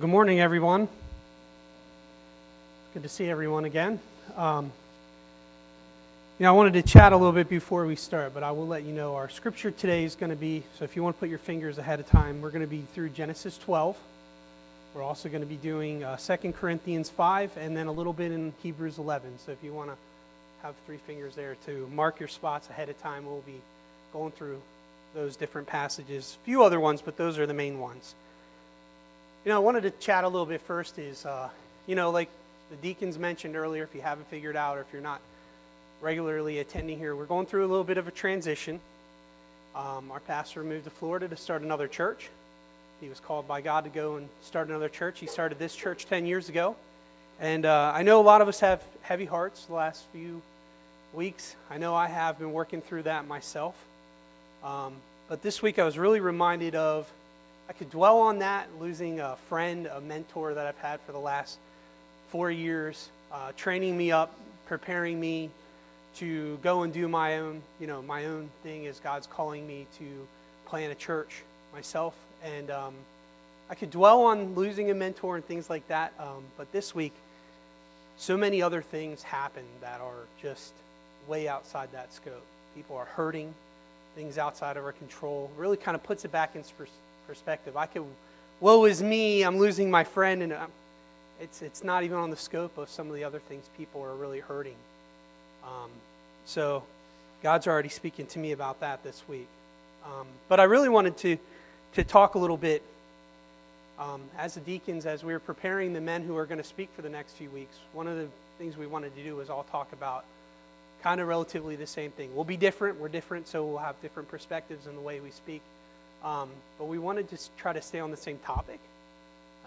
Good morning, everyone. Good to see everyone again. Um, you know, I wanted to chat a little bit before we start, but I will let you know our scripture today is going to be so if you want to put your fingers ahead of time, we're going to be through Genesis 12. We're also going to be doing uh, 2 Corinthians 5 and then a little bit in Hebrews 11. So if you want to have three fingers there to mark your spots ahead of time, we'll be going through those different passages. A few other ones, but those are the main ones. You know, I wanted to chat a little bit first is, uh, you know, like the deacons mentioned earlier, if you haven't figured out or if you're not regularly attending here, we're going through a little bit of a transition. Um, our pastor moved to Florida to start another church. He was called by God to go and start another church. He started this church 10 years ago. And uh, I know a lot of us have heavy hearts the last few weeks. I know I have been working through that myself. Um, but this week I was really reminded of I could dwell on that, losing a friend, a mentor that I've had for the last four years, uh, training me up, preparing me to go and do my own, you know, my own thing as God's calling me to plant a church myself. And um, I could dwell on losing a mentor and things like that. Um, but this week, so many other things happen that are just way outside that scope. People are hurting, things outside of our control. Really kind of puts it back in perspective. I could, woe is me, I'm losing my friend, and um, it's it's not even on the scope of some of the other things people are really hurting. Um, so, God's already speaking to me about that this week. Um, but I really wanted to to talk a little bit um, as the deacons, as we were preparing the men who are going to speak for the next few weeks. One of the things we wanted to do was all talk about kind of relatively the same thing. We'll be different. We're different, so we'll have different perspectives in the way we speak. Um, but we wanted to try to stay on the same topic,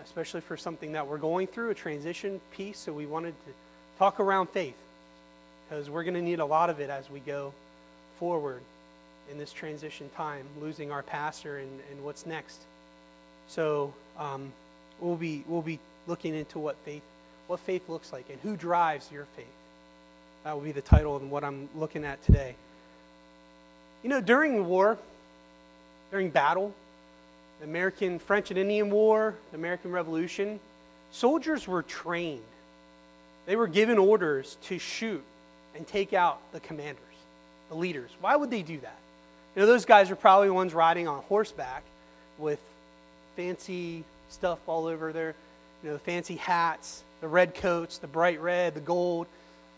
especially for something that we're going through, a transition piece. So we wanted to talk around faith because we're going to need a lot of it as we go forward in this transition time, losing our pastor and, and what's next. So um, we'll be we'll be looking into what faith what faith looks like and who drives your faith. That will be the title of what I'm looking at today. You know, during the war, during battle, the American French and Indian War, the American Revolution, soldiers were trained. They were given orders to shoot and take out the commanders, the leaders. Why would they do that? You know, those guys are probably the ones riding on horseback with fancy stuff all over their, you know, fancy hats, the red coats, the bright red, the gold.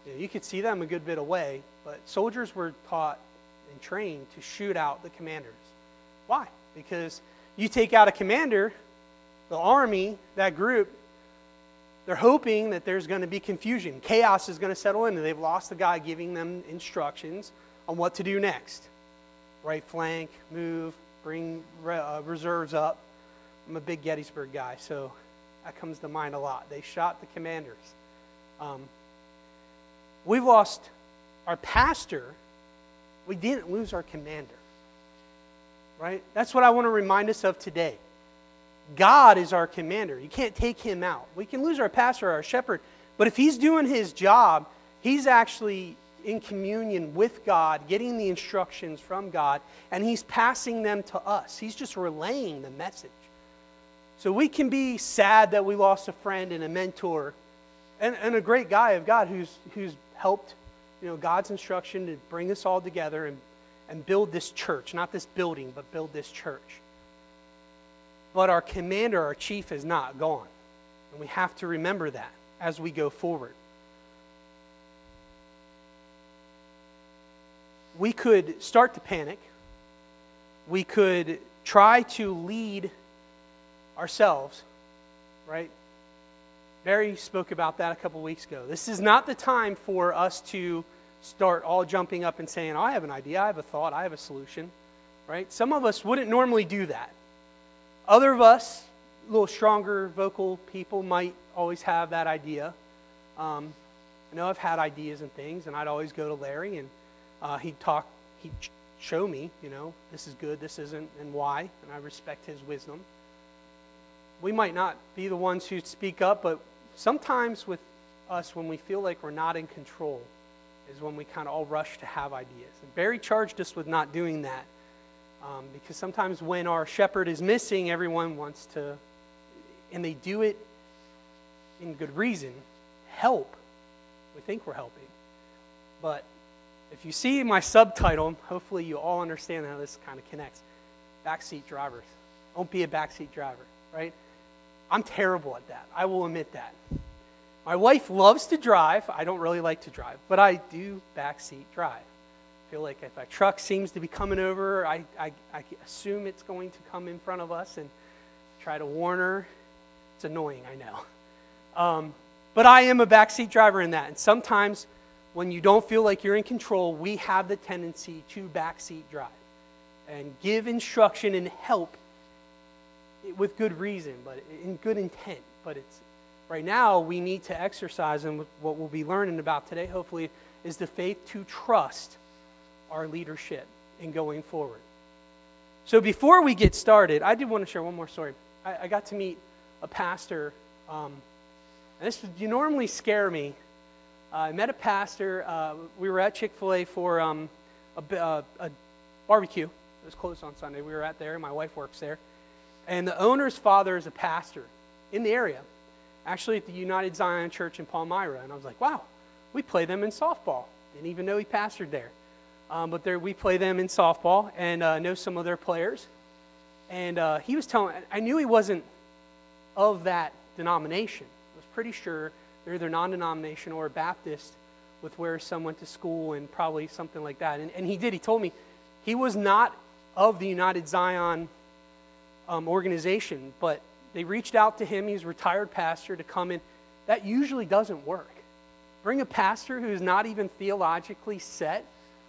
You, know, you could see them a good bit away, but soldiers were taught and trained to shoot out the commanders. Why? Because you take out a commander, the army, that group, they're hoping that there's going to be confusion. Chaos is going to settle in, and they've lost the guy giving them instructions on what to do next. Right flank, move, bring uh, reserves up. I'm a big Gettysburg guy, so that comes to mind a lot. They shot the commanders. Um, we've lost our pastor. We didn't lose our commander right? That's what I want to remind us of today. God is our commander. You can't take him out. We can lose our pastor, our shepherd, but if he's doing his job, he's actually in communion with God, getting the instructions from God, and he's passing them to us. He's just relaying the message. So we can be sad that we lost a friend and a mentor and, and a great guy of God who's, who's helped you know, God's instruction to bring us all together and and build this church, not this building, but build this church. But our commander, our chief, is not gone. And we have to remember that as we go forward. We could start to panic. We could try to lead ourselves, right? Barry spoke about that a couple weeks ago. This is not the time for us to start all jumping up and saying, I have an idea, I have a thought, I have a solution. Right? Some of us wouldn't normally do that. Other of us, a little stronger vocal people, might always have that idea. Um, I know I've had ideas and things, and I'd always go to Larry, and uh, he'd talk, he'd show me, you know, this is good, this isn't, and why, and I respect his wisdom. We might not be the ones who speak up, but sometimes with us, when we feel like we're not in control, is when we kind of all rush to have ideas. And Barry charged us with not doing that um, because sometimes when our shepherd is missing, everyone wants to and they do it in good reason, help. We think we're helping. But if you see my subtitle, hopefully you all understand how this kind of connects. Backseat drivers. Don't be a backseat driver, right? I'm terrible at that. I will admit that. My wife loves to drive. I don't really like to drive, but I do backseat drive. I feel like if a truck seems to be coming over, I, I, I assume it's going to come in front of us and try to warn her. It's annoying, I know. Um, but I am a backseat driver in that. And sometimes when you don't feel like you're in control, we have the tendency to backseat drive and give instruction and help with good reason, but in good intent. But it's right now we need to exercise, and what we'll be learning about today, hopefully, is the faith to trust our leadership in going forward. So before we get started, I did want to share one more story. I, I got to meet a pastor. Um, this you normally scare me. Uh, I met a pastor. Uh, we were at Chick Fil A for um, a, uh, a barbecue. It was closed on Sunday. We were at there. My wife works there. And the owner's father is a pastor in the area, actually at the United Zion Church in Palmyra. And I was like, wow, we play them in softball. Didn't even know he pastored there. Um, but there, we play them in softball and uh, know some of their players. And uh, he was telling, I knew he wasn't of that denomination. I was pretty sure they're either non denominational or Baptist with where some went to school and probably something like that. And, and he did. He told me he was not of the United Zion um, organization, but they reached out to him. He's a retired pastor to come in. That usually doesn't work. Bring a pastor who's not even theologically set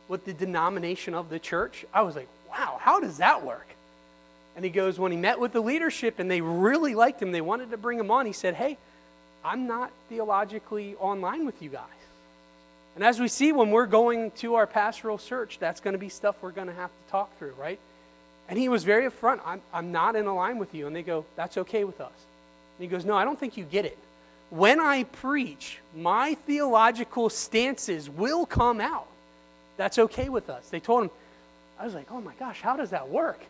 with the denomination of the church. I was like, wow, how does that work? And he goes, when he met with the leadership and they really liked him, they wanted to bring him on, he said, hey, I'm not theologically online with you guys. And as we see when we're going to our pastoral search, that's going to be stuff we're going to have to talk through, right? And he was very upfront. I'm, I'm not in line with you. And they go, That's okay with us. And he goes, No, I don't think you get it. When I preach, my theological stances will come out. That's okay with us. They told him, I was like, Oh my gosh, how does that work?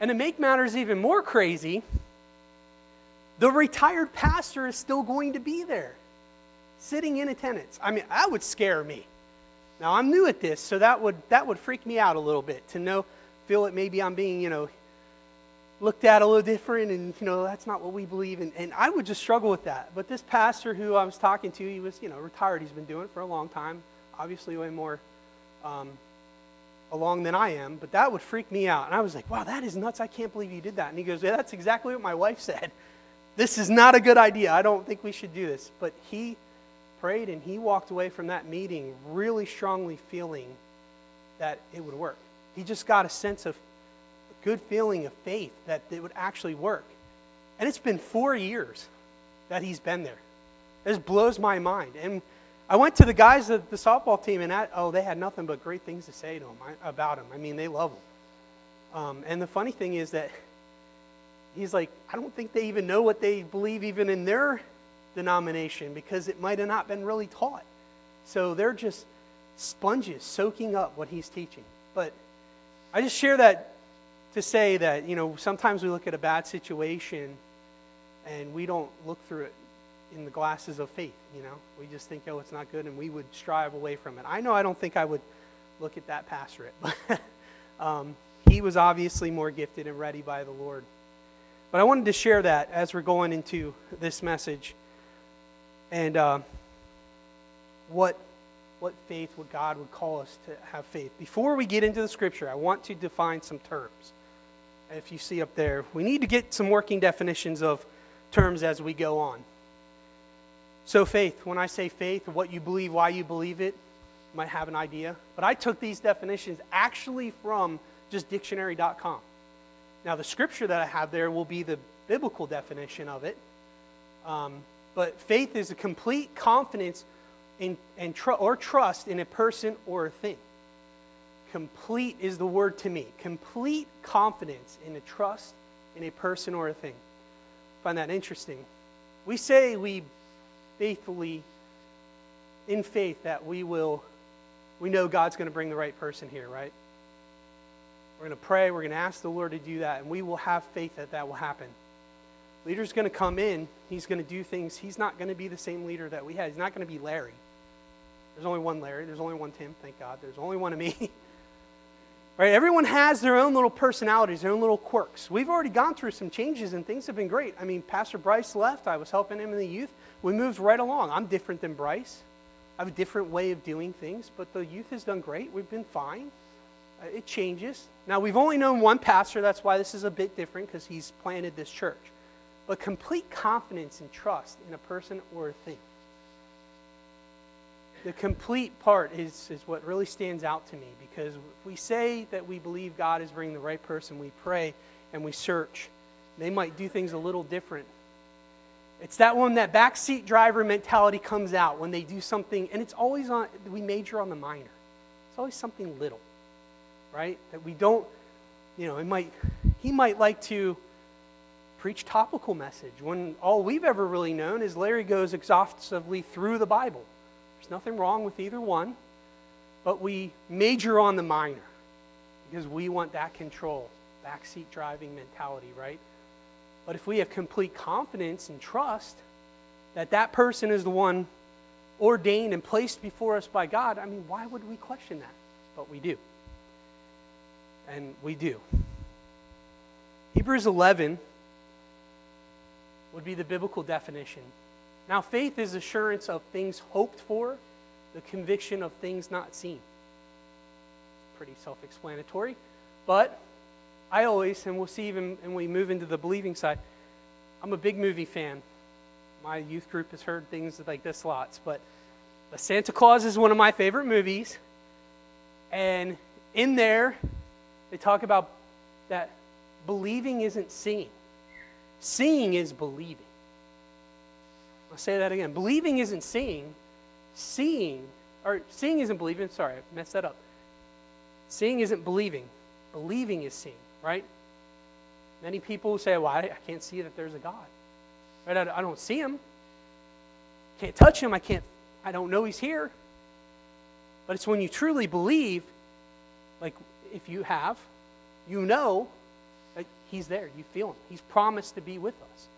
And to make matters even more crazy, the retired pastor is still going to be there, sitting in attendance. I mean, that would scare me. Now I'm new at this, so that would that would freak me out a little bit to know feel that maybe I'm being, you know, looked at a little different and, you know, that's not what we believe. And, and I would just struggle with that. But this pastor who I was talking to, he was, you know, retired. He's been doing it for a long time, obviously way more um, along than I am. But that would freak me out. And I was like, wow, that is nuts. I can't believe you did that. And he goes, yeah, that's exactly what my wife said. This is not a good idea. I don't think we should do this. But he prayed and he walked away from that meeting really strongly feeling that it would work. He just got a sense of a good feeling of faith that it would actually work. And it's been four years that he's been there. This blows my mind. And I went to the guys of the softball team, and that, oh, they had nothing but great things to say to him about him. I mean, they love him. Um, and the funny thing is that he's like, I don't think they even know what they believe even in their denomination because it might have not been really taught. So they're just sponges soaking up what he's teaching. But I just share that to say that, you know, sometimes we look at a bad situation and we don't look through it in the glasses of faith, you know. We just think, oh, it's not good, and we would strive away from it. I know I don't think I would look at that pastorate, but um, he was obviously more gifted and ready by the Lord. But I wanted to share that as we're going into this message and uh, what what faith, what God would call us to have faith. Before we get into the scripture, I want to define some terms. If you see up there, we need to get some working definitions of terms as we go on. So, faith, when I say faith, what you believe, why you believe it, you might have an idea. But I took these definitions actually from just dictionary.com. Now, the scripture that I have there will be the biblical definition of it. Um, but faith is a complete confidence in, and tr- or trust in a person or a thing. Complete is the word to me. Complete confidence in a trust in a person or a thing. Find that interesting. We say we faithfully, in faith, that we will, we know God's going to bring the right person here, right? We're going to pray. We're going to ask the Lord to do that, and we will have faith that that will happen. Leader's going to come in. He's going to do things. He's not going to be the same leader that we had. He's not going to be Larry. There's only one Larry. There's only one Tim. Thank God. There's only one of me. right? Everyone has their own little personalities, their own little quirks. We've already gone through some changes and things have been great. I mean, Pastor Bryce left. I was helping him in the youth. We moved right along. I'm different than Bryce. I have a different way of doing things, but the youth has done great. We've been fine. Uh, it changes. Now, we've only known one pastor. That's why this is a bit different because he's planted this church. But complete confidence and trust in a person or a thing. The complete part is, is what really stands out to me because we say that we believe God is bringing the right person, we pray and we search. They might do things a little different. It's that one, that backseat driver mentality comes out when they do something, and it's always on, we major on the minor. It's always something little right? That we don't, you know, it might, he might like to preach topical message when all we've ever really known is Larry goes exhaustively through the Bible. There's nothing wrong with either one, but we major on the minor because we want that control, backseat driving mentality, right? But if we have complete confidence and trust that that person is the one ordained and placed before us by God, I mean, why would we question that? But we do and we do. Hebrews 11 would be the biblical definition. Now, faith is assurance of things hoped for, the conviction of things not seen. Pretty self explanatory. But I always, and we'll see even when we move into the believing side, I'm a big movie fan. My youth group has heard things like this lots, but the Santa Clause is one of my favorite movies. And in there, they talk about that believing isn't seeing, seeing is believing. I'll say that again. Believing isn't seeing, seeing, or seeing isn't believing. Sorry, I messed that up. Seeing isn't believing, believing is seeing, right? Many people say, well, I, I can't see that there's a God. Right? I, I don't see him. Can't touch him. I can't, I don't know he's here. But it's when you truly believe, like if you have, you know that He's there. You feel Him. He's promised to be with us.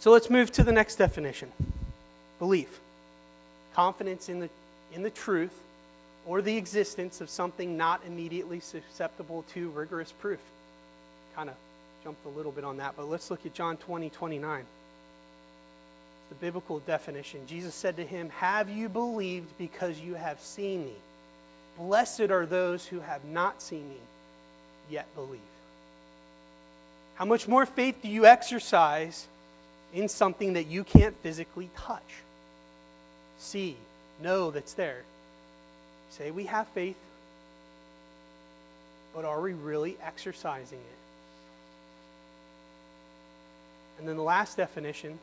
So let's move to the next definition belief. Confidence in the, in the truth or the existence of something not immediately susceptible to rigorous proof. Kind of jumped a little bit on that, but let's look at John 20, 29 It's the biblical definition. Jesus said to him, Have you believed because you have seen me? Blessed are those who have not seen me, yet believe. How much more faith do you exercise in something that you can't physically touch? See, know that's there. Say we have faith, but are we really exercising it? And then the last definition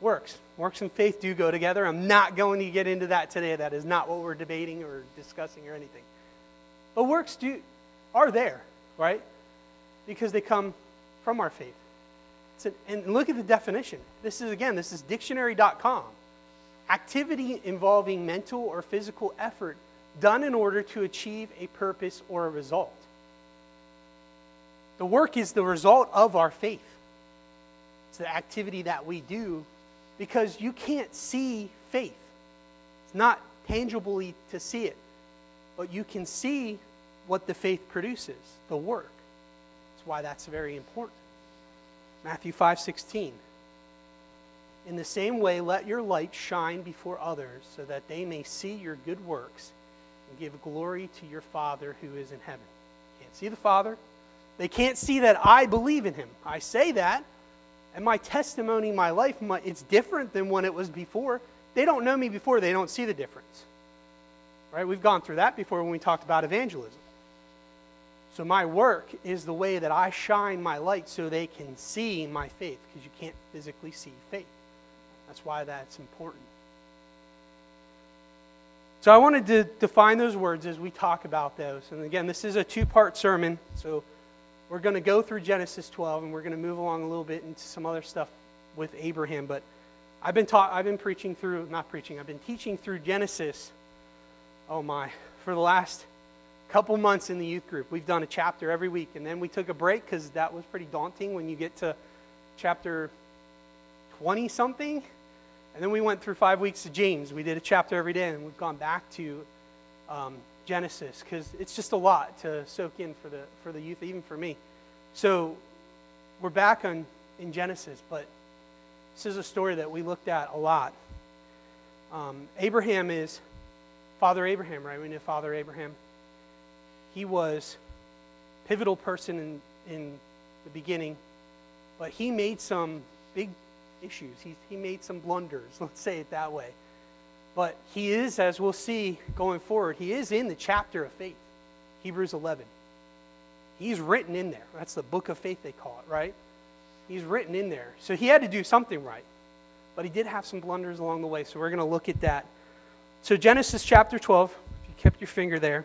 works. Works and faith do go together. I'm not going to get into that today. That is not what we're debating or discussing or anything. But works do are there, right? Because they come from our faith. And look at the definition. This is again, this is dictionary.com. Activity involving mental or physical effort done in order to achieve a purpose or a result. The work is the result of our faith. It's the activity that we do because you can't see faith. It's not tangibly to see it, but you can see what the faith produces, the work. That's why that's very important. Matthew 5:16 In the same way let your light shine before others so that they may see your good works and give glory to your Father who is in heaven. Can't see the Father. They can't see that I believe in him. I say that and my testimony, my life, my, it's different than when it was before. They don't know me before, they don't see the difference. Right? We've gone through that before when we talked about evangelism. So my work is the way that I shine my light so they can see my faith because you can't physically see faith. That's why that's important. So I wanted to define those words as we talk about those. And again, this is a two-part sermon, so we're going to go through Genesis 12 and we're going to move along a little bit into some other stuff with Abraham. But I've been taught, I've been preaching through, not preaching, I've been teaching through Genesis. Oh my, for the last couple months in the youth group. We've done a chapter every week, and then we took a break because that was pretty daunting when you get to chapter 20 something. And then we went through five weeks of James. We did a chapter every day, and we've gone back to um, Genesis because it's just a lot to soak in for the for the youth, even for me. So we're back on in Genesis, but this is a story that we looked at a lot. Um, Abraham is Father Abraham, right? We know Father Abraham. He was pivotal person in in the beginning, but he made some big issues. He he made some blunders. Let's say it that way. But he is, as we'll see going forward, he is in the chapter of faith, Hebrews 11. He's written in there. That's the book of faith, they call it, right? He's written in there. So he had to do something right. But he did have some blunders along the way, so we're going to look at that. So, Genesis chapter 12, if you kept your finger there.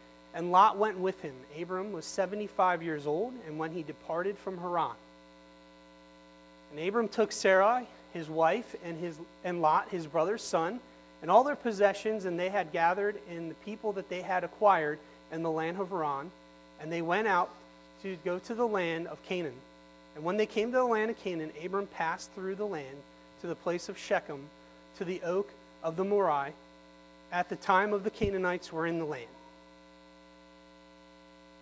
and Lot went with him. Abram was 75 years old, and when he departed from Haran. And Abram took Sarai, his wife, and, his, and Lot, his brother's son, and all their possessions, and they had gathered in the people that they had acquired in the land of Haran, and they went out to go to the land of Canaan. And when they came to the land of Canaan, Abram passed through the land to the place of Shechem, to the oak of the Moreh, at the time of the Canaanites were in the land.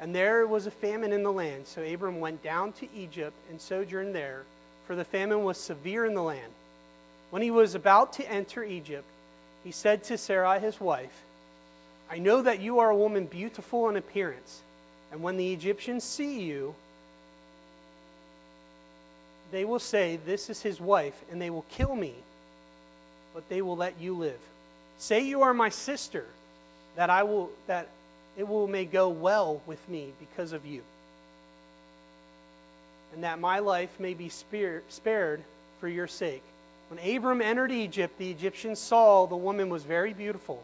And there was a famine in the land. So Abram went down to Egypt and sojourned there, for the famine was severe in the land. When he was about to enter Egypt, he said to Sarai his wife, I know that you are a woman beautiful in appearance, and when the Egyptians see you, they will say, This is his wife, and they will kill me, but they will let you live. Say you are my sister, that I will that it will may go well with me because of you, and that my life may be spared for your sake. When Abram entered Egypt, the Egyptians saw the woman was very beautiful.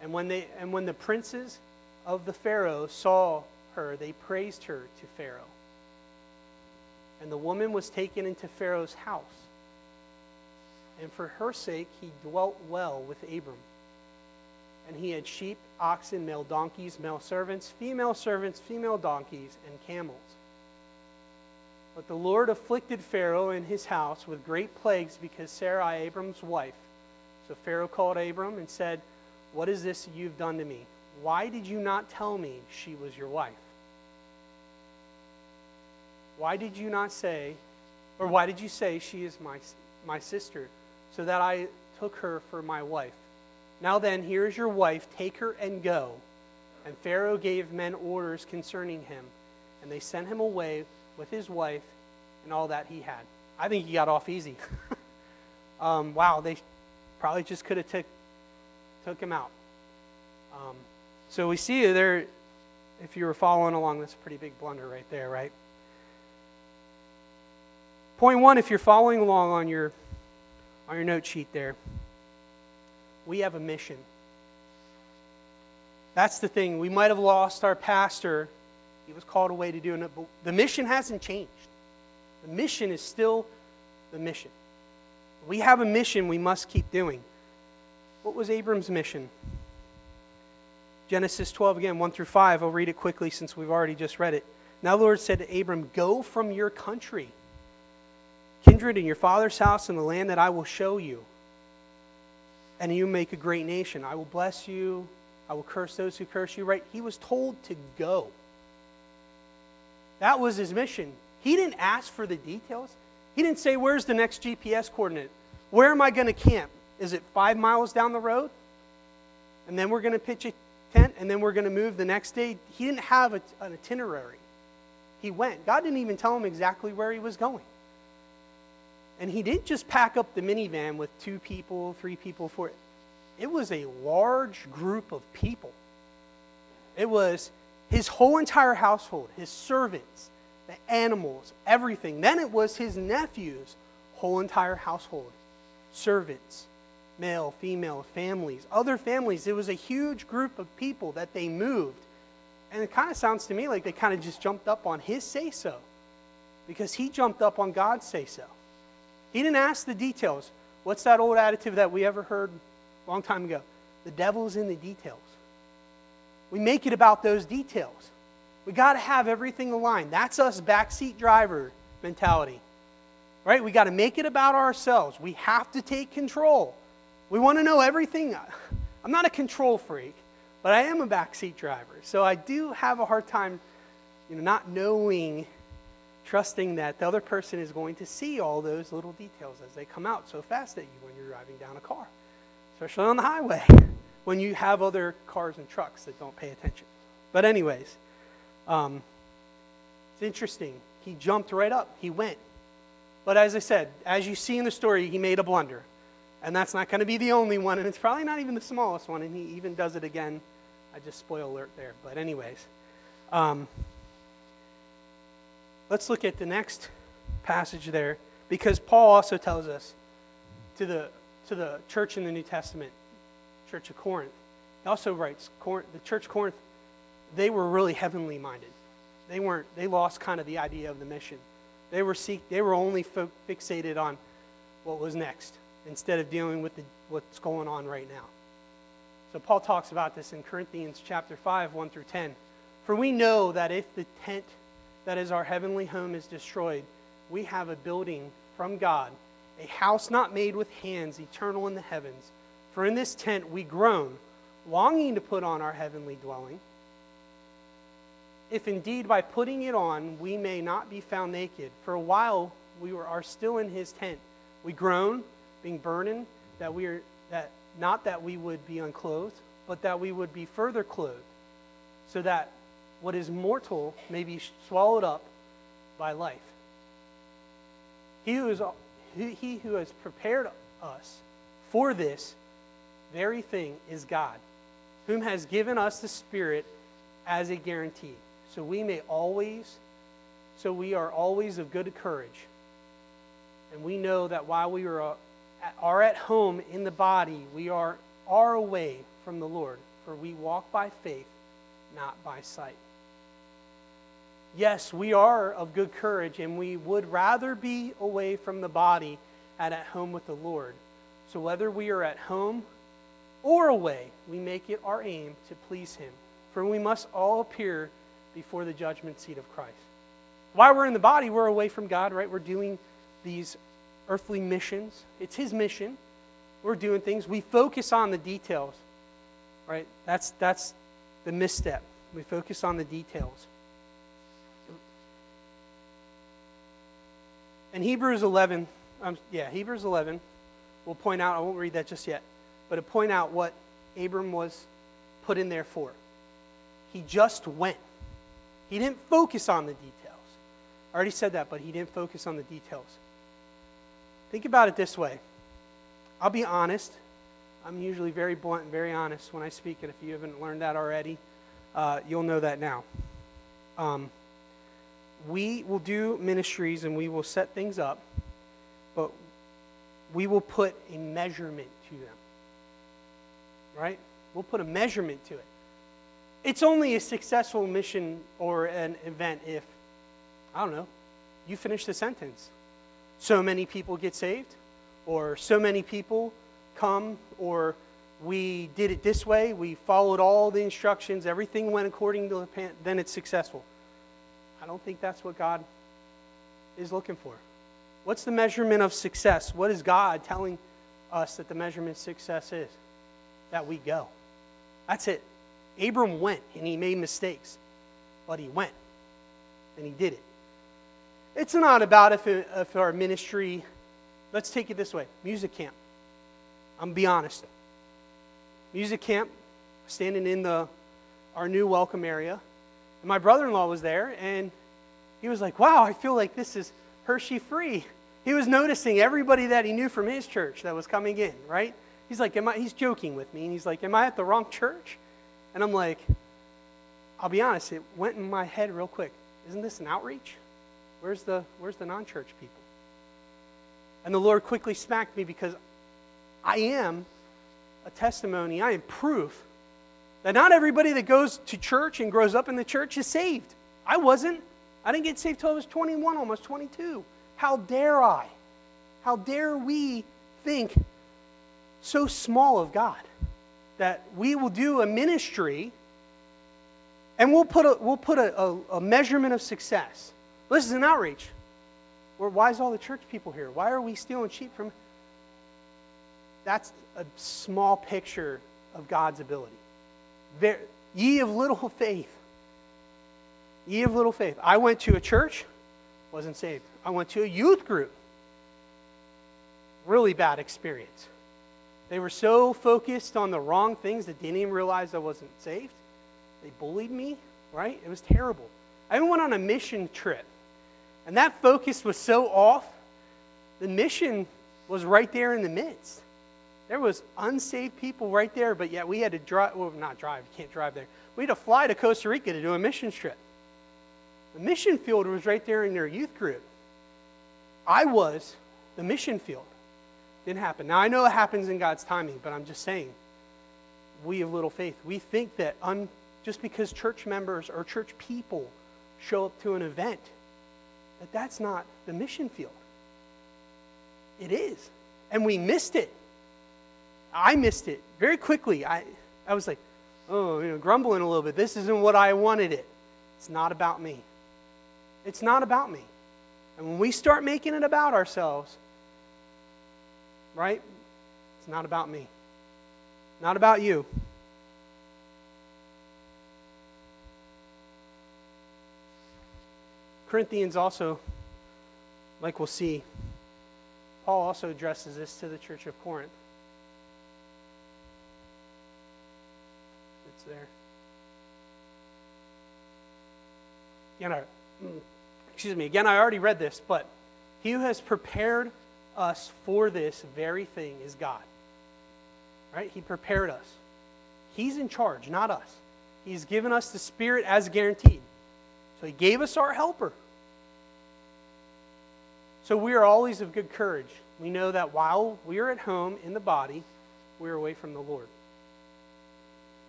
And when, they, and when the princes of the Pharaoh saw her, they praised her to Pharaoh. And the woman was taken into Pharaoh's house. And for her sake, he dwelt well with Abram. And he had sheep, oxen, male donkeys, male servants, female servants, female donkeys, and camels. But the Lord afflicted Pharaoh and his house with great plagues because Sarai, Abram's wife. So Pharaoh called Abram and said, What is this you've done to me? Why did you not tell me she was your wife? Why did you not say, or why did you say she is my, my sister, so that I took her for my wife? Now then, here is your wife, take her and go. And Pharaoh gave men orders concerning him, and they sent him away with his wife and all that he had. I think he got off easy. um, wow, they probably just could have took took him out. Um, so we see there, if you were following along, that's a pretty big blunder right there, right? Point one, if you're following along on your on your note sheet there, we have a mission. That's the thing. We might have lost our pastor he was called away to do it, but the mission hasn't changed. The mission is still the mission. We have a mission we must keep doing. What was Abram's mission? Genesis 12, again, 1 through 5. I'll read it quickly since we've already just read it. Now the Lord said to Abram, Go from your country, kindred, and your father's house, and the land that I will show you. And you make a great nation. I will bless you I will curse those who curse you, right? He was told to go. That was his mission. He didn't ask for the details. He didn't say, Where's the next GPS coordinate? Where am I going to camp? Is it five miles down the road? And then we're going to pitch a tent, and then we're going to move the next day. He didn't have a, an itinerary. He went. God didn't even tell him exactly where he was going. And he didn't just pack up the minivan with two people, three people, four. It was a large group of people. It was his whole entire household, his servants, the animals, everything. Then it was his nephew's whole entire household, servants, male, female, families, other families. It was a huge group of people that they moved. And it kind of sounds to me like they kind of just jumped up on his say so because he jumped up on God's say so. He didn't ask the details. What's that old attitude that we ever heard a long time ago? The devil's in the details. We make it about those details. We got to have everything aligned. That's us backseat driver mentality. Right? We got to make it about ourselves. We have to take control. We want to know everything. I'm not a control freak, but I am a backseat driver. So I do have a hard time you know, not knowing, trusting that the other person is going to see all those little details as they come out so fast at you when you're driving down a car, especially on the highway when you have other cars and trucks that don't pay attention. But, anyways, um, it's interesting. He jumped right up, he went. But as I said, as you see in the story, he made a blunder. And that's not going to be the only one, and it's probably not even the smallest one, and he even does it again. I just spoil alert there. But, anyways, um, let's look at the next passage there, because Paul also tells us to the, to the church in the New Testament church of Corinth. He also writes, the church of Corinth, they were really heavenly minded. They weren't. They lost kind of the idea of the mission. They were seek. They were only fo- fixated on what was next instead of dealing with the, what's going on right now. So Paul talks about this in Corinthians chapter 5, 1 through 10. For we know that if the tent that is our heavenly home is destroyed, we have a building from God, a house not made with hands, eternal in the heavens. For in this tent we groan, longing to put on our heavenly dwelling. If indeed by putting it on we may not be found naked, for a while we were, are still in his tent. We groan, being burdened, that we are that not that we would be unclothed, but that we would be further clothed, so that what is mortal may be swallowed up by life. He who, is, he who has prepared us for this very thing is God, whom has given us the Spirit as a guarantee. So we may always, so we are always of good courage. And we know that while we are, uh, are at home in the body, we are, are away from the Lord, for we walk by faith, not by sight. Yes, we are of good courage, and we would rather be away from the body and at home with the Lord. So whether we are at home or away, we make it our aim to please him. For we must all appear before the judgment seat of Christ. While we're in the body, we're away from God, right? We're doing these earthly missions. It's his mission. We're doing things. We focus on the details, right? That's, that's the misstep. We focus on the details. In Hebrews 11, um, yeah, Hebrews 11, we'll point out, I won't read that just yet but to point out what Abram was put in there for. He just went. He didn't focus on the details. I already said that, but he didn't focus on the details. Think about it this way. I'll be honest. I'm usually very blunt and very honest when I speak, and if you haven't learned that already, uh, you'll know that now. Um, we will do ministries and we will set things up, but we will put a measurement to them right? We'll put a measurement to it. It's only a successful mission or an event if, I don't know, you finish the sentence. So many people get saved, or so many people come, or we did it this way, we followed all the instructions, everything went according to the plan, then it's successful. I don't think that's what God is looking for. What's the measurement of success? What is God telling us that the measurement of success is? that we go. That's it. Abram went and he made mistakes, but he went and he did it. It's not about if, it, if our ministry, let's take it this way music camp. I'm be honest. Music camp, standing in the our new welcome area, and my brother-in-law was there, and he was like, "Wow, I feel like this is Hershey Free." He was noticing everybody that he knew from his church that was coming in, right? He's like, "Am I?" He's joking with me, and he's like, "Am I at the wrong church?" And I'm like, "I'll be honest, it went in my head real quick. Isn't this an outreach? Where's the Where's the non-church people?" And the Lord quickly smacked me because I am a testimony. I am proof that not everybody that goes to church and grows up in the church is saved. I wasn't. I didn't get saved till I was 21, almost 22. How dare I? How dare we think so small of God that we will do a ministry and we'll put a, we'll put a, a, a measurement of success. This is an outreach. why is all the church people here? Why are we stealing sheep from? That's a small picture of God's ability. There, ye of little faith. Ye of little faith. I went to a church, wasn't saved. I went to a youth group. Really bad experience. They were so focused on the wrong things that didn't even realize I wasn't saved. They bullied me, right? It was terrible. I even went on a mission trip. And that focus was so off, the mission was right there in the midst. There was unsaved people right there, but yet we had to drive, well, not drive, you can't drive there. We had to fly to Costa Rica to do a mission trip. The mission field was right there in their youth group. I was the mission field. Didn't happen. Now, I know it happens in God's timing, but I'm just saying, we of little faith, we think that un, just because church members or church people show up to an event, that that's not the mission field. It is. And we missed it. I missed it very quickly. I, I was like, oh, you know, grumbling a little bit. This isn't what I wanted it. It's not about me. It's not about me. And when we start making it about ourselves, right? It's not about me. Not about you. Corinthians also, like we'll see, Paul also addresses this to the church of Corinth. There. Again, I, mm, excuse me. Again, I already read this, but he who has prepared us for this very thing is God. Right? He prepared us. He's in charge, not us. He's given us the Spirit as guaranteed. So he gave us our helper. So we are always of good courage. We know that while we are at home in the body, we are away from the Lord.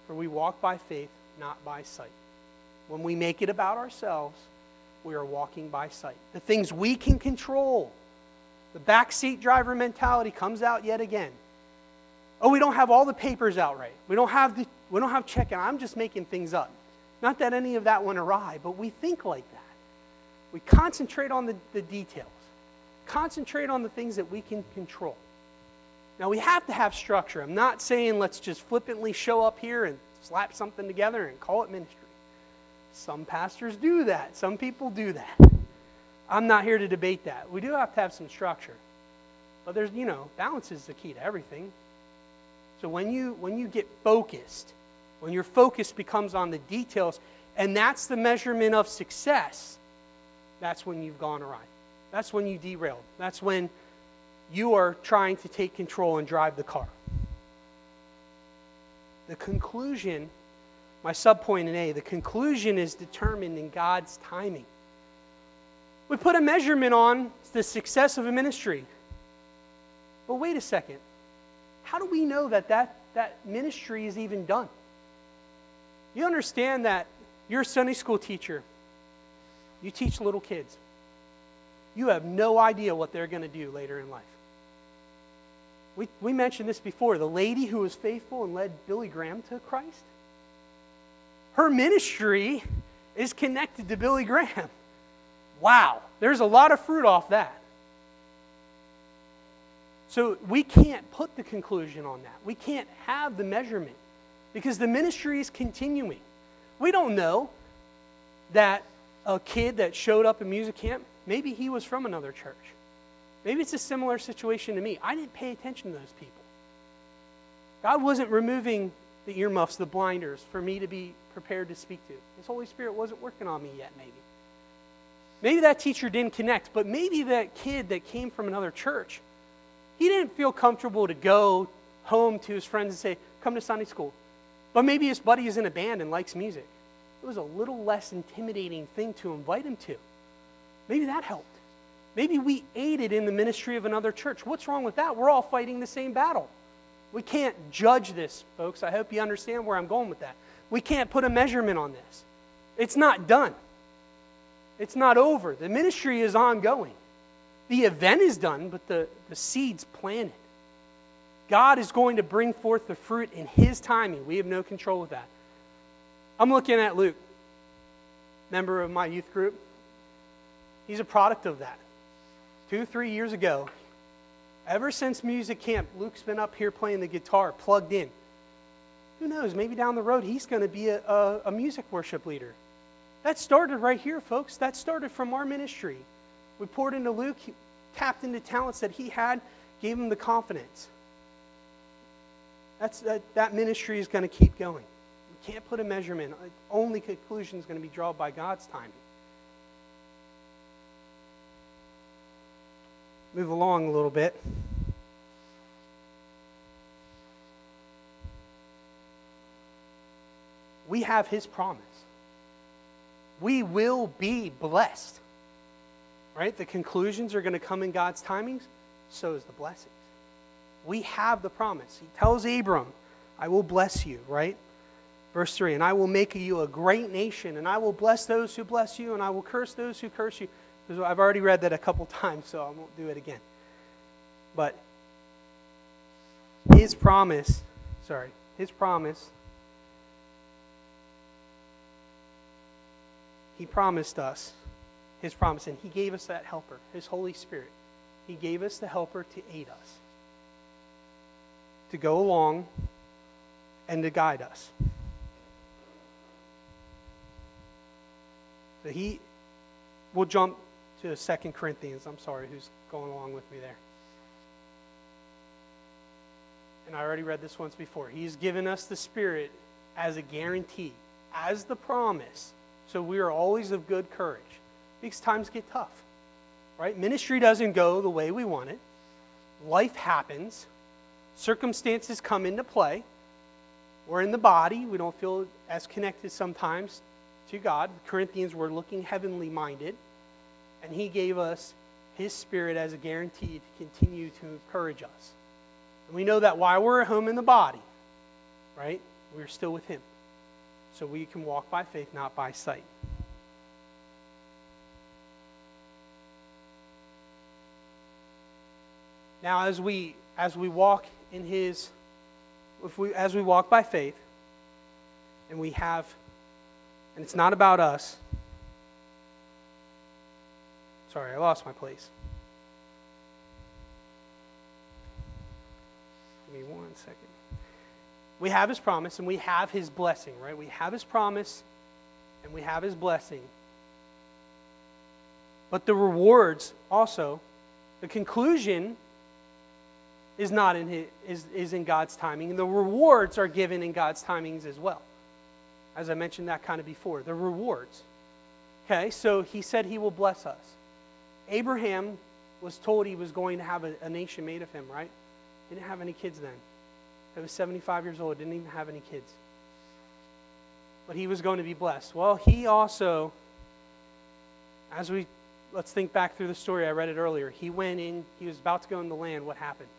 For we walk by faith, not by sight. When we make it about ourselves, we are walking by sight. The things we can control. The backseat driver mentality comes out yet again. Oh, we don't have all the papers out right. We don't have the we don't have checking. I'm just making things up. Not that any of that went awry, but we think like that. We concentrate on the, the details. Concentrate on the things that we can control. Now, we have to have structure. I'm not saying let's just flippantly show up here and slap something together and call it ministry. Some pastors do that, some people do that. I'm not here to debate that. We do have to have some structure. But there's, you know, balance is the key to everything. So when you when you get focused, when your focus becomes on the details, and that's the measurement of success, that's when you've gone awry. That's when you derailed. That's when you are trying to take control and drive the car. The conclusion, my subpoint in A, the conclusion is determined in God's timing. We put a measurement on the success of a ministry. But wait a second. How do we know that that, that ministry is even done? You understand that you're a Sunday school teacher. You teach little kids. You have no idea what they're going to do later in life. We, we mentioned this before. The lady who was faithful and led Billy Graham to Christ, her ministry is connected to Billy Graham. Wow, there's a lot of fruit off that. So we can't put the conclusion on that. We can't have the measurement because the ministry is continuing. We don't know that a kid that showed up in music camp, maybe he was from another church. Maybe it's a similar situation to me. I didn't pay attention to those people. God wasn't removing the earmuffs, the blinders, for me to be prepared to speak to. His Holy Spirit wasn't working on me yet, maybe. Maybe that teacher didn't connect, but maybe that kid that came from another church, he didn't feel comfortable to go home to his friends and say, Come to Sunday school. But maybe his buddy is in a band and likes music. It was a little less intimidating thing to invite him to. Maybe that helped. Maybe we aided in the ministry of another church. What's wrong with that? We're all fighting the same battle. We can't judge this, folks. I hope you understand where I'm going with that. We can't put a measurement on this. It's not done. It's not over. The ministry is ongoing. The event is done, but the, the seed's planted. God is going to bring forth the fruit in His timing. We have no control of that. I'm looking at Luke, member of my youth group. He's a product of that. Two, three years ago, ever since music camp, Luke's been up here playing the guitar, plugged in. Who knows? Maybe down the road he's going to be a, a, a music worship leader. That started right here, folks. That started from our ministry. We poured into Luke, tapped into talents that he had, gave him the confidence. That's, that, that ministry is going to keep going. We can't put a measurement. Only conclusion is going to be drawn by God's timing. Move along a little bit. We have his promise. We will be blessed. Right? The conclusions are going to come in God's timings, so is the blessings. We have the promise. He tells Abram, I will bless you, right? Verse 3 And I will make you a great nation, and I will bless those who bless you, and I will curse those who curse you. I've already read that a couple times, so I won't do it again. But his promise, sorry, his promise, he promised us his promise, and he gave us that helper, his Holy Spirit. He gave us the helper to aid us to go along and to guide us. So he will jump to Second Corinthians. I'm sorry, who's going along with me there? And I already read this once before. He's given us the Spirit as a guarantee, as the promise. So we are always of good courage. Because times get tough. Right? Ministry doesn't go the way we want it. Life happens circumstances come into play. We're in the body. We don't feel as connected sometimes to God. The Corinthians were looking heavenly minded, and He gave us His Spirit as a guarantee to continue to encourage us. And we know that while we're at home in the body, right, we're still with Him. So we can walk by faith, not by sight. Now, as we as we walk in his if we as we walk by faith and we have and it's not about us sorry i lost my place give me one second we have his promise and we have his blessing right we have his promise and we have his blessing but the rewards also the conclusion is not in his, is, is in God's timing. And the rewards are given in God's timings as well. As I mentioned that kind of before. The rewards. Okay, so he said he will bless us. Abraham was told he was going to have a, a nation made of him, right? Didn't have any kids then. He was 75 years old, didn't even have any kids. But he was going to be blessed. Well, he also, as we let's think back through the story, I read it earlier. He went in, he was about to go in the land. What happened?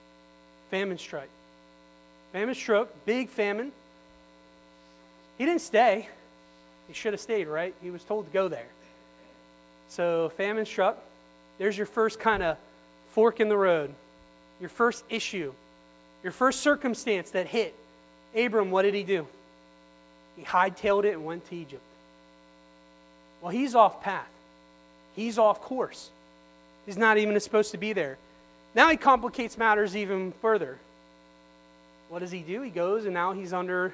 Famine struck. Famine struck, big famine. He didn't stay. He should have stayed, right? He was told to go there. So famine struck. There's your first kind of fork in the road, your first issue, your first circumstance that hit. Abram, what did he do? He hightailed it and went to Egypt. Well, he's off path. He's off course. He's not even supposed to be there. Now he complicates matters even further. What does he do? He goes and now he's under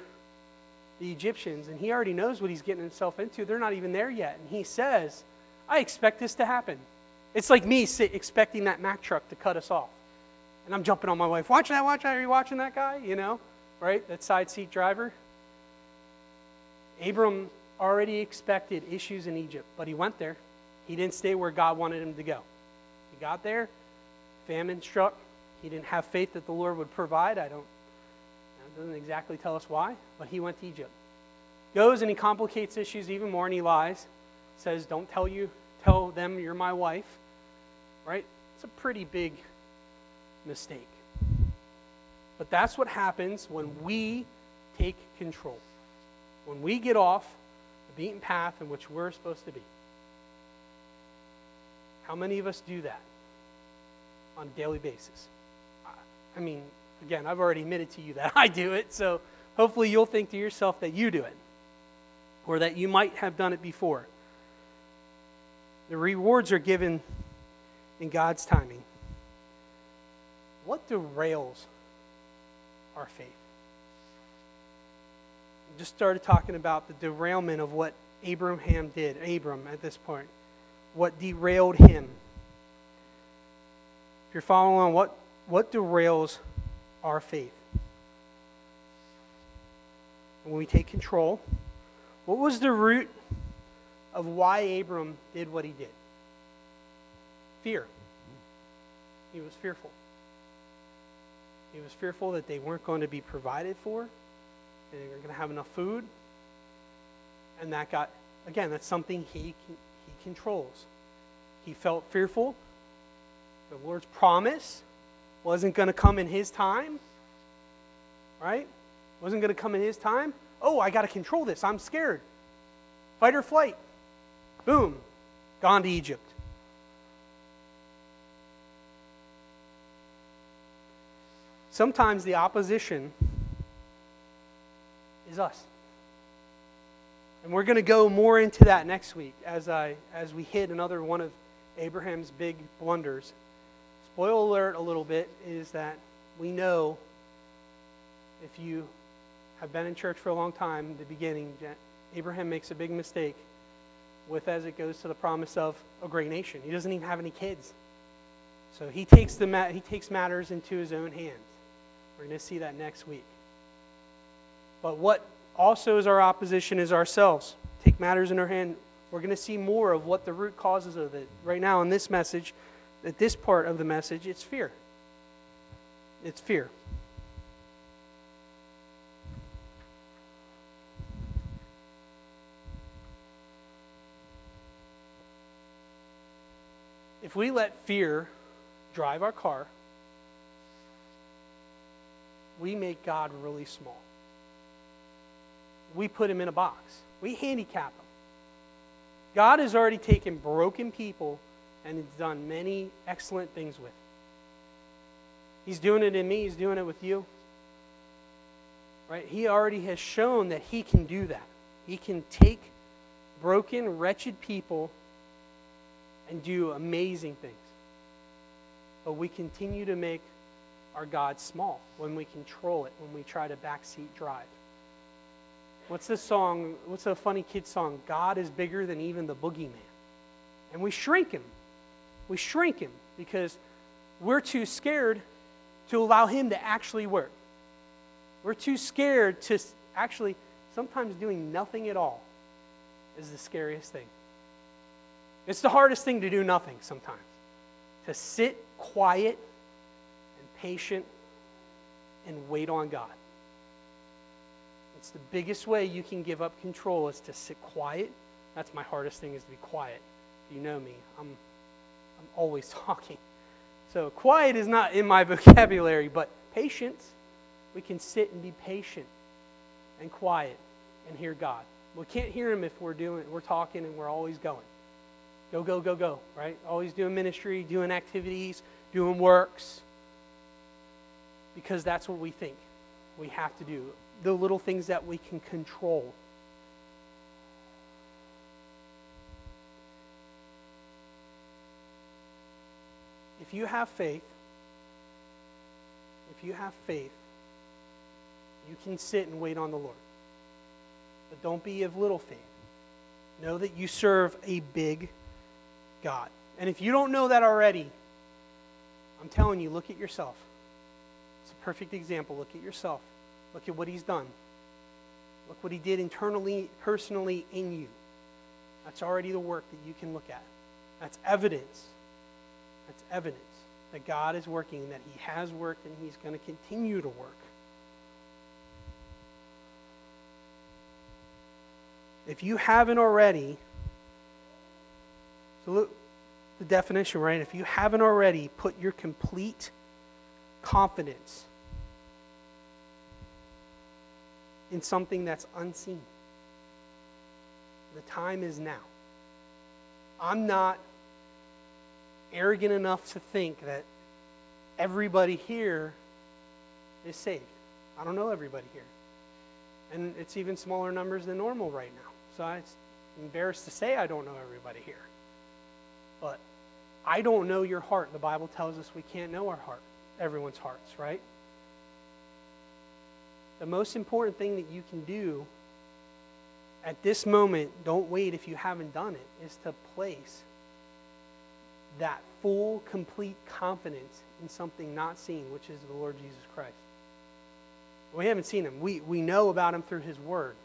the Egyptians, and he already knows what he's getting himself into. They're not even there yet. And he says, I expect this to happen. It's like me sit, expecting that Mack truck to cut us off. And I'm jumping on my wife. Watch that, watch that. Are you watching that guy? You know, right? That side seat driver. Abram already expected issues in Egypt, but he went there. He didn't stay where God wanted him to go. He got there, famine struck. He didn't have faith that the Lord would provide. I don't, it doesn't exactly tell us why, but he went to Egypt. Goes and he complicates issues even more and he lies. Says, Don't tell you, tell them you're my wife. Right? It's a pretty big mistake. But that's what happens when we take control. When we get off the beaten path in which we're supposed to be. How many of us do that on a daily basis? I mean, again, I've already admitted to you that I do it, so hopefully you'll think to yourself that you do it or that you might have done it before. The rewards are given in God's timing. What derails our faith? We just started talking about the derailment of what Abraham did, Abram at this point. What derailed him. If you're following along, what, what derails our faith? When we take control, what was the root of why Abram did what he did? Fear. He was fearful. He was fearful that they weren't going to be provided for, they weren't going to have enough food. And that got, again, that's something he, he controls. He felt fearful. The Lord's promise wasn't going to come in his time, right? Wasn't going to come in his time. Oh, I got to control this. I'm scared. Fight or flight. Boom. Gone to Egypt. Sometimes the opposition is us. And we're going to go more into that next week as I as we hit another one of Abraham's big blunders. Spoiler alert a little bit is that we know if you have been in church for a long time, the beginning, Abraham makes a big mistake with as it goes to the promise of a great nation. He doesn't even have any kids. So he takes the he takes matters into his own hands. We're going to see that next week. But what also is our opposition is ourselves. Take matters in our hand. We're going to see more of what the root causes of it. Right now, in this message, at this part of the message, it's fear. It's fear. If we let fear drive our car, we make God really small. We put him in a box. We handicap him. God has already taken broken people and has done many excellent things with. He's doing it in me, he's doing it with you. Right? He already has shown that he can do that. He can take broken, wretched people and do amazing things. But we continue to make our God small when we control it, when we try to backseat drive. What's this song? What's a funny kid song? God is bigger than even the boogeyman. And we shrink him. We shrink him because we're too scared to allow him to actually work. We're too scared to actually, sometimes doing nothing at all is the scariest thing. It's the hardest thing to do nothing sometimes. To sit quiet patient and wait on God. It's the biggest way you can give up control is to sit quiet. That's my hardest thing is to be quiet. You know me. I'm I'm always talking. So quiet is not in my vocabulary, but patience. We can sit and be patient and quiet and hear God. We can't hear him if we're doing we're talking and we're always going. Go, go, go, go, right? Always doing ministry, doing activities, doing works. Because that's what we think we have to do the little things that we can control. If you have faith, if you have faith, you can sit and wait on the Lord. but don't be of little faith. Know that you serve a big God. And if you don't know that already, I'm telling you, look at yourself. A perfect example. Look at yourself. Look at what he's done. Look what he did internally, personally in you. That's already the work that you can look at. That's evidence. That's evidence that God is working, that he has worked, and he's going to continue to work. If you haven't already, so look the definition, right? If you haven't already put your complete confidence in something that's unseen, the time is now. I'm not arrogant enough to think that everybody here is saved. I don't know everybody here. And it's even smaller numbers than normal right now. So I'm embarrassed to say I don't know everybody here. But I don't know your heart. The Bible tells us we can't know our heart, everyone's hearts, right? The most important thing that you can do at this moment, don't wait if you haven't done it, is to place that full, complete confidence in something not seen, which is the Lord Jesus Christ. We haven't seen him. We, we know about him through his word.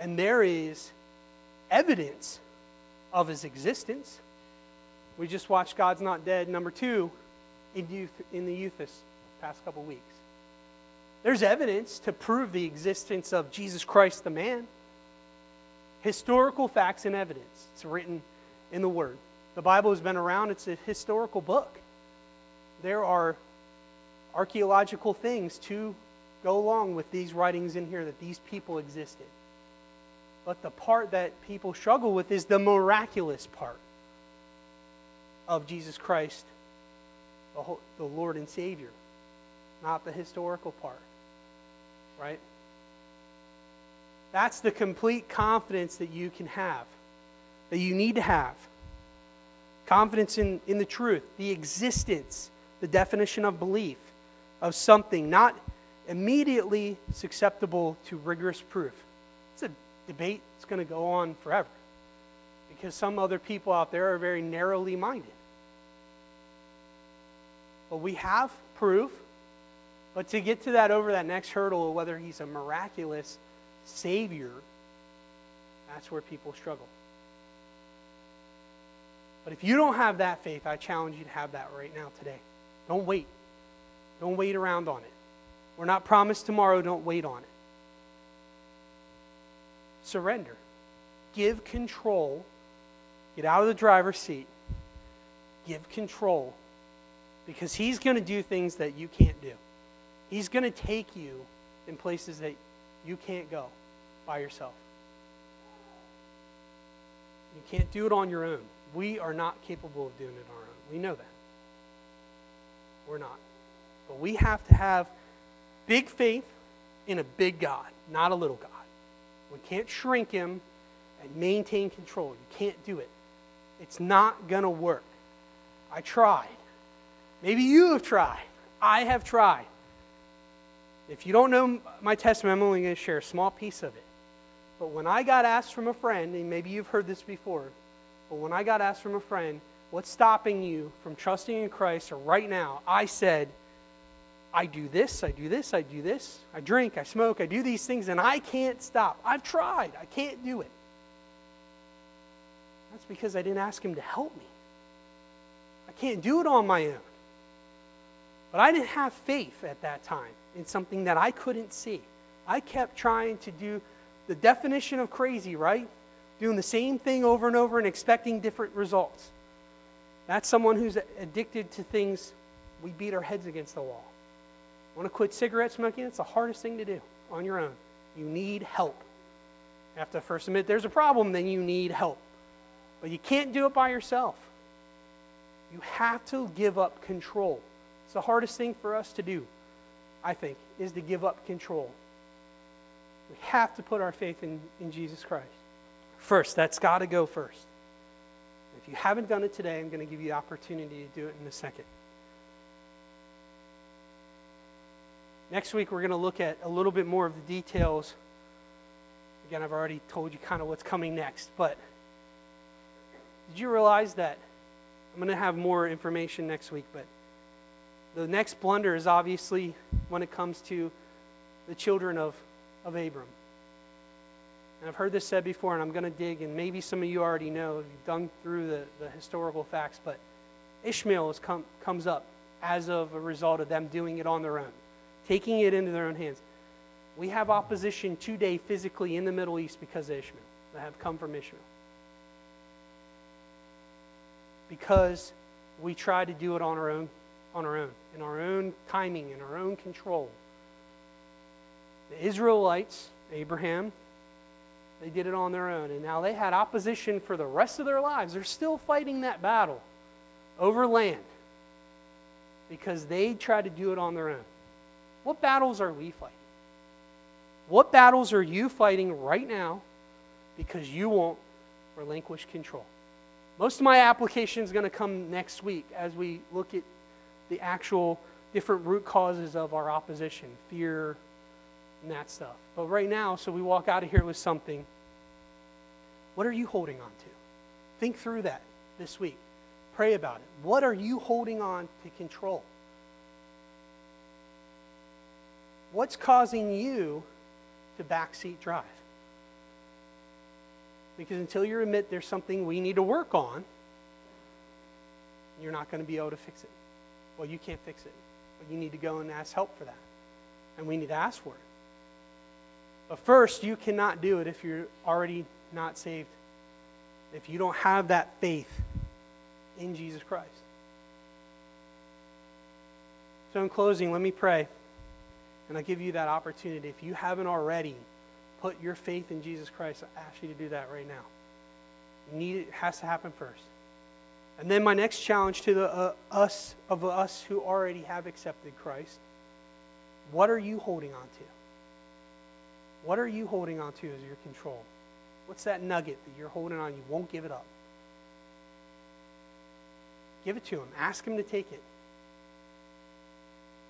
And there is evidence of his existence. We just watched God's Not Dead, number two, in, youth, in the youth this past couple weeks. There's evidence to prove the existence of Jesus Christ the man. Historical facts and evidence. It's written in the Word. The Bible has been around, it's a historical book. There are archaeological things to go along with these writings in here that these people existed. But the part that people struggle with is the miraculous part of Jesus Christ, the Lord and Savior, not the historical part. Right? That's the complete confidence that you can have, that you need to have. Confidence in, in the truth, the existence, the definition of belief of something not immediately susceptible to rigorous proof. It's a debate that's going to go on forever because some other people out there are very narrowly minded. But we have proof. But to get to that over that next hurdle of whether he's a miraculous Savior, that's where people struggle. But if you don't have that faith, I challenge you to have that right now today. Don't wait. Don't wait around on it. We're not promised tomorrow, don't wait on it. Surrender. Give control. Get out of the driver's seat. Give control. Because he's going to do things that you can't do. He's going to take you in places that you can't go by yourself. You can't do it on your own. We are not capable of doing it on our own. We know that. We're not. But we have to have big faith in a big God, not a little God. We can't shrink him and maintain control. You can't do it. It's not going to work. I tried. Maybe you have tried. I have tried. If you don't know my testimony, I'm only going to share a small piece of it. But when I got asked from a friend, and maybe you've heard this before, but when I got asked from a friend, what's stopping you from trusting in Christ or right now, I said, I do this, I do this, I do this. I drink, I smoke, I do these things, and I can't stop. I've tried. I can't do it. That's because I didn't ask Him to help me. I can't do it on my own. But I didn't have faith at that time in something that I couldn't see. I kept trying to do the definition of crazy, right? Doing the same thing over and over and expecting different results. That's someone who's addicted to things we beat our heads against the wall. Want to quit cigarette smoking? It's the hardest thing to do on your own. You need help. You have to first admit there's a problem, then you need help. But you can't do it by yourself. You have to give up control. It's the hardest thing for us to do, I think, is to give up control. We have to put our faith in, in Jesus Christ. First, that's got to go first. If you haven't done it today, I'm going to give you the opportunity to do it in a second. Next week, we're going to look at a little bit more of the details Again, I've already told you kind of what's coming next, but did you realize that I'm going to have more information next week, but the next blunder is obviously when it comes to the children of, of Abram. And I've heard this said before, and I'm going to dig, and maybe some of you already know, you've dug through the, the historical facts, but Ishmael is come, comes up as of a result of them doing it on their own, taking it into their own hands. We have opposition today physically in the Middle East because of Ishmael, that have come from Ishmael. Because we try to do it on our own, on our own, in our own timing, in our own control. The Israelites, Abraham, they did it on their own, and now they had opposition for the rest of their lives. They're still fighting that battle over land because they tried to do it on their own. What battles are we fighting? What battles are you fighting right now because you won't relinquish control? Most of my application is going to come next week as we look at the actual different root causes of our opposition fear and that stuff. But right now, so we walk out of here with something. What are you holding on to? Think through that this week. Pray about it. What are you holding on to control? What's causing you to backseat drive? Because until you admit there's something we need to work on, you're not going to be able to fix it. Well, you can't fix it. But you need to go and ask help for that. And we need to ask for it. But first, you cannot do it if you're already not saved. If you don't have that faith in Jesus Christ. So, in closing, let me pray. And I give you that opportunity. If you haven't already put your faith in Jesus Christ, I ask you to do that right now. You need it, it has to happen first. And then my next challenge to the uh, us of us who already have accepted Christ, what are you holding on to? What are you holding on to as your control? What's that nugget that you're holding on? You won't give it up. Give it to him. Ask him to take it.